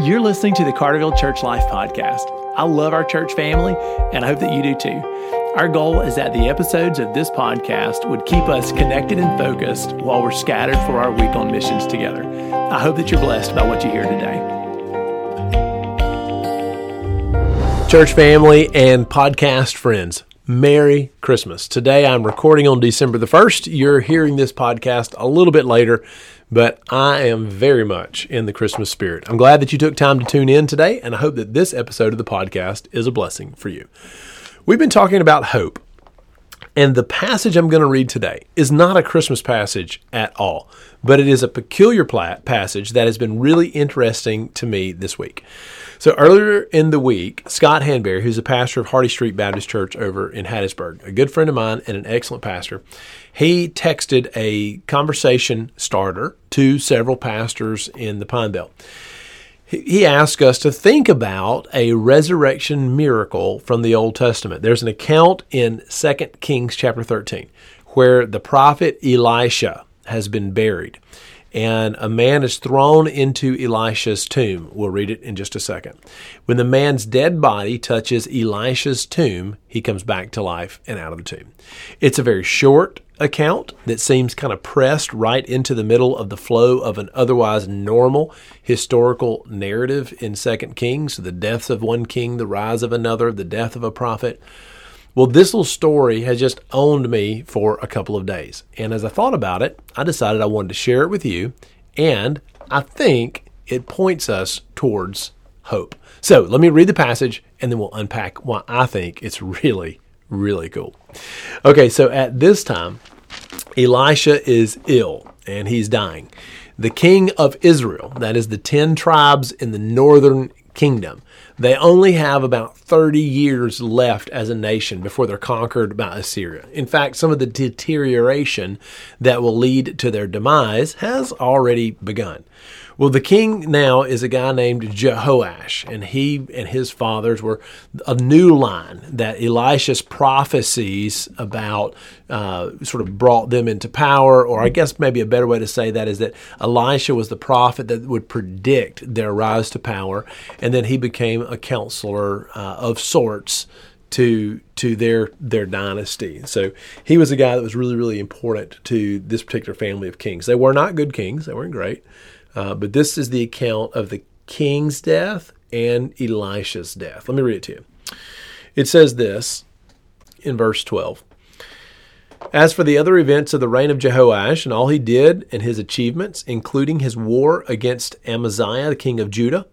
You're listening to the Carterville Church Life Podcast. I love our church family, and I hope that you do too. Our goal is that the episodes of this podcast would keep us connected and focused while we're scattered for our week on missions together. I hope that you're blessed by what you hear today. Church family and podcast friends, Merry Christmas. Today I'm recording on December the 1st. You're hearing this podcast a little bit later but I am very much in the Christmas spirit. I'm glad that you took time to tune in today, and I hope that this episode of the podcast is a blessing for you. We've been talking about hope, and the passage I'm going to read today is not a Christmas passage at all, but it is a peculiar passage that has been really interesting to me this week. So earlier in the week, Scott Hanberry, who's a pastor of Hardy Street Baptist Church over in Hattiesburg, a good friend of mine and an excellent pastor, he texted a conversation starter to several pastors in the Pine Belt. He asked us to think about a resurrection miracle from the Old Testament. There's an account in 2 Kings chapter 13 where the prophet Elisha has been buried and a man is thrown into Elisha's tomb. We'll read it in just a second. When the man's dead body touches Elisha's tomb, he comes back to life and out of the tomb. It's a very short account that seems kind of pressed right into the middle of the flow of an otherwise normal historical narrative in 2 Kings the deaths of one king, the rise of another, the death of a prophet. Well, this little story has just owned me for a couple of days. And as I thought about it, I decided I wanted to share it with you. And I think it points us towards hope. So let me read the passage and then we'll unpack why I think it's really, really cool. Okay, so at this time, Elisha is ill and he's dying. The king of Israel, that is the 10 tribes in the northern kingdom, they only have about 30 years left as a nation before they're conquered by Assyria. In fact, some of the deterioration that will lead to their demise has already begun. Well, the king now is a guy named Jehoash, and he and his fathers were a new line that Elisha's prophecies about uh, sort of brought them into power, or I guess maybe a better way to say that is that Elisha was the prophet that would predict their rise to power, and then he became a counselor uh, of sorts to to their their dynasty. So he was a guy that was really really important to this particular family of kings. They were not good kings; they weren't great. Uh, but this is the account of the king's death and Elisha's death. Let me read it to you. It says this in verse 12. As for the other events of the reign of Jehoash and all he did and his achievements, including his war against Amaziah, the king of Judah,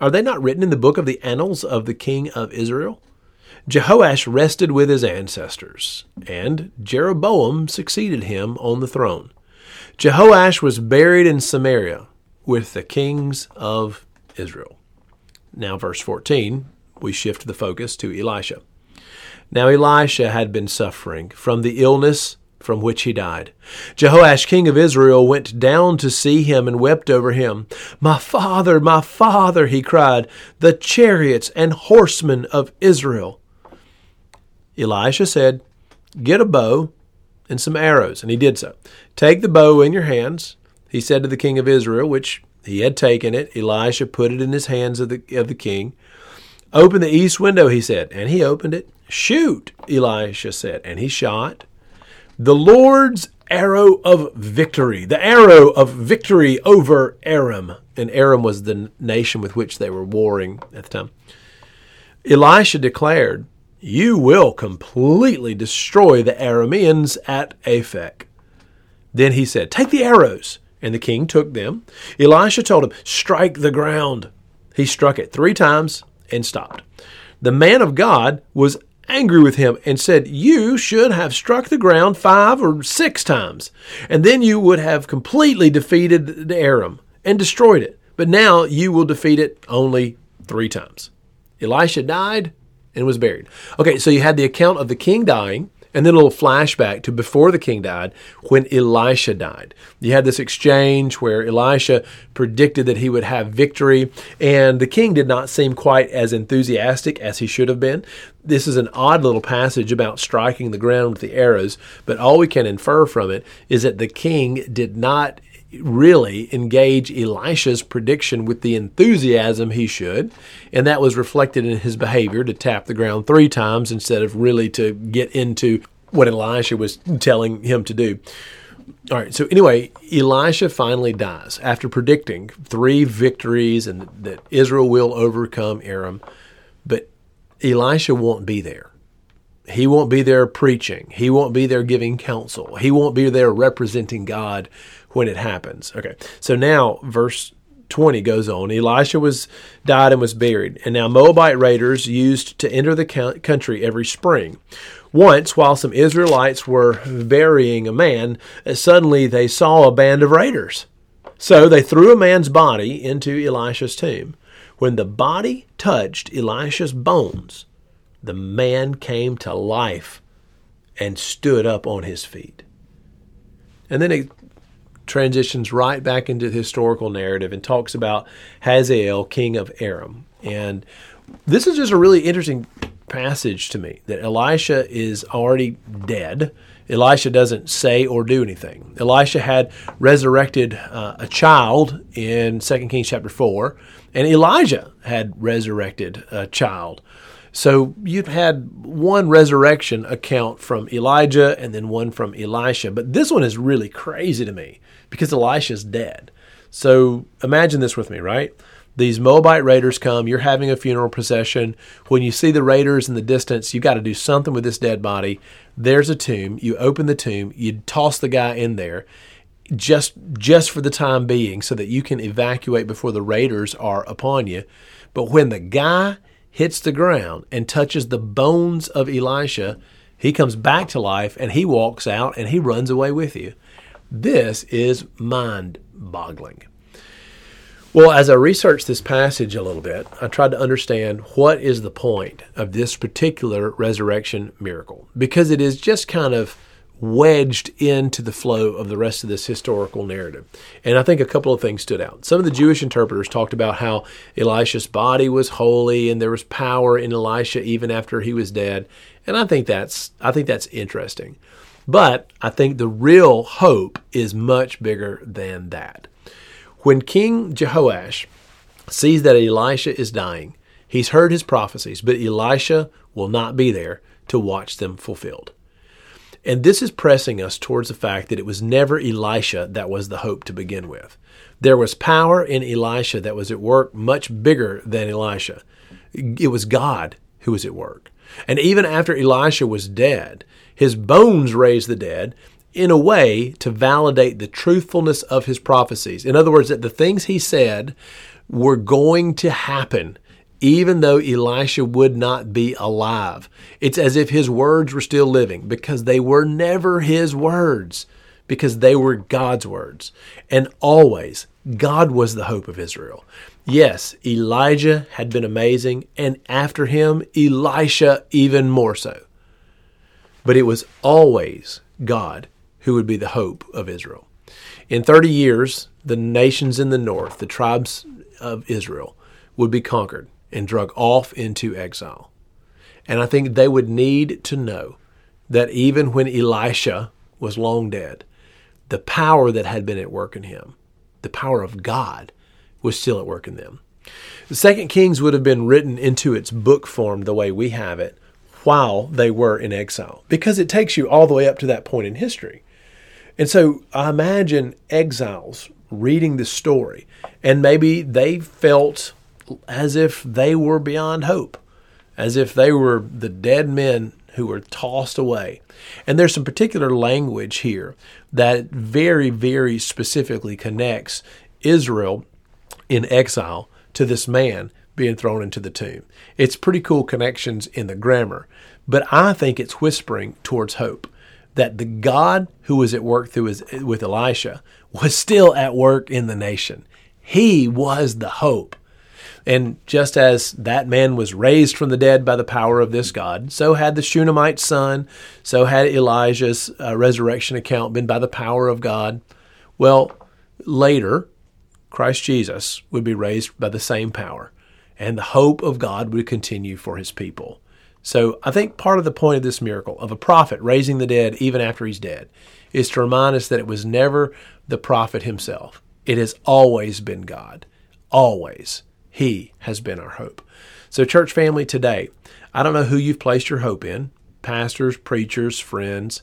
are they not written in the book of the annals of the king of Israel? Jehoash rested with his ancestors, and Jeroboam succeeded him on the throne. Jehoash was buried in Samaria with the kings of Israel. Now, verse 14, we shift the focus to Elisha. Now, Elisha had been suffering from the illness from which he died. Jehoash, king of Israel, went down to see him and wept over him. My father, my father, he cried, the chariots and horsemen of Israel. Elisha said, Get a bow and some arrows. And he did so. Take the bow in your hands he said to the king of Israel, which he had taken it, Elisha put it in his hands of the, of the king. Open the east window, he said, and he opened it. Shoot, Elisha said, and he shot. The Lord's arrow of victory, the arrow of victory over Aram. And Aram was the nation with which they were warring at the time. Elisha declared, You will completely destroy the Arameans at Aphek. Then he said, Take the arrows and the king took them. Elisha told him, Strike the ground. He struck it three times and stopped. The man of God was angry with him and said, You should have struck the ground five or six times, and then you would have completely defeated the Aram and destroyed it. But now you will defeat it only three times. Elisha died and was buried. Okay, so you had the account of the king dying and then a little flashback to before the king died, when Elisha died. You had this exchange where Elisha predicted that he would have victory, and the king did not seem quite as enthusiastic as he should have been. This is an odd little passage about striking the ground with the arrows, but all we can infer from it is that the king did not really engage Elisha's prediction with the enthusiasm he should, and that was reflected in his behavior to tap the ground three times instead of really to get into what Elisha was telling him to do. All right, so anyway, Elisha finally dies after predicting three victories and that Israel will overcome Aram, but Elisha won't be there. He won't be there preaching. He won't be there giving counsel. He won't be there representing God when it happens. Okay. So now verse 20 goes on. Elisha was died and was buried. And now Moabite raiders used to enter the country every spring. Once, while some Israelites were burying a man, uh, suddenly they saw a band of raiders. So they threw a man's body into Elisha's tomb. When the body touched Elisha's bones, the man came to life and stood up on his feet. And then it transitions right back into the historical narrative and talks about Hazael, king of Aram. And this is just a really interesting passage to me that Elisha is already dead. Elisha doesn't say or do anything. Elisha had resurrected uh, a child in 2 Kings chapter 4, and Elijah had resurrected a child. So you've had one resurrection account from Elijah and then one from Elisha, but this one is really crazy to me because Elisha's dead. So imagine this with me, right? These Moabite raiders come, you're having a funeral procession. When you see the raiders in the distance, you got to do something with this dead body. There's a tomb. You open the tomb, you toss the guy in there just just for the time being so that you can evacuate before the raiders are upon you. But when the guy hits the ground and touches the bones of Elisha, he comes back to life and he walks out and he runs away with you. This is mind boggling. Well, as I researched this passage a little bit, I tried to understand what is the point of this particular resurrection miracle because it is just kind of wedged into the flow of the rest of this historical narrative. And I think a couple of things stood out. Some of the Jewish interpreters talked about how Elisha's body was holy and there was power in Elisha even after he was dead. And I think that's I think that's interesting. But I think the real hope is much bigger than that. When King Jehoash sees that Elisha is dying, he's heard his prophecies, but Elisha will not be there to watch them fulfilled. And this is pressing us towards the fact that it was never Elisha that was the hope to begin with. There was power in Elisha that was at work much bigger than Elisha. It was God who was at work. And even after Elisha was dead, his bones raised the dead in a way to validate the truthfulness of his prophecies. In other words, that the things he said were going to happen even though Elisha would not be alive. It's as if his words were still living because they were never his words, because they were God's words. And always, God was the hope of Israel. Yes, Elijah had been amazing, and after him, Elisha even more so. But it was always God who would be the hope of Israel. In 30 years, the nations in the north, the tribes of Israel, would be conquered and drug off into exile. And I think they would need to know that even when Elisha was long dead, the power that had been at work in him, the power of God, was still at work in them. The Second Kings would have been written into its book form the way we have it while they were in exile, because it takes you all the way up to that point in history. And so I imagine exiles reading the story, and maybe they felt as if they were beyond hope, as if they were the dead men who were tossed away. And there's some particular language here that very, very specifically connects Israel in exile to this man being thrown into the tomb. It's pretty cool connections in the grammar, but I think it's whispering towards hope that the God who was at work through his, with Elisha was still at work in the nation. He was the hope and just as that man was raised from the dead by the power of this God, so had the Shunammite son, so had Elijah's uh, resurrection account been by the power of God. Well, later, Christ Jesus would be raised by the same power, and the hope of God would continue for his people. So I think part of the point of this miracle of a prophet raising the dead even after he's dead is to remind us that it was never the prophet himself. It has always been God. Always. He has been our hope. So, church family, today, I don't know who you've placed your hope in pastors, preachers, friends,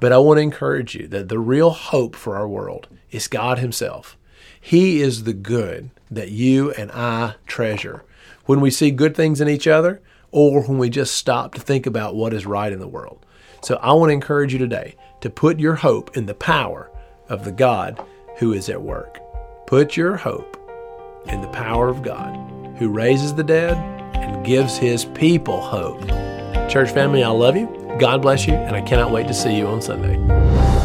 but I want to encourage you that the real hope for our world is God Himself. He is the good that you and I treasure. When we see good things in each other, or when we just stop to think about what is right in the world. So I want to encourage you today to put your hope in the power of the God who is at work. Put your hope in the power of God who raises the dead and gives his people hope. Church family, I love you. God bless you, and I cannot wait to see you on Sunday.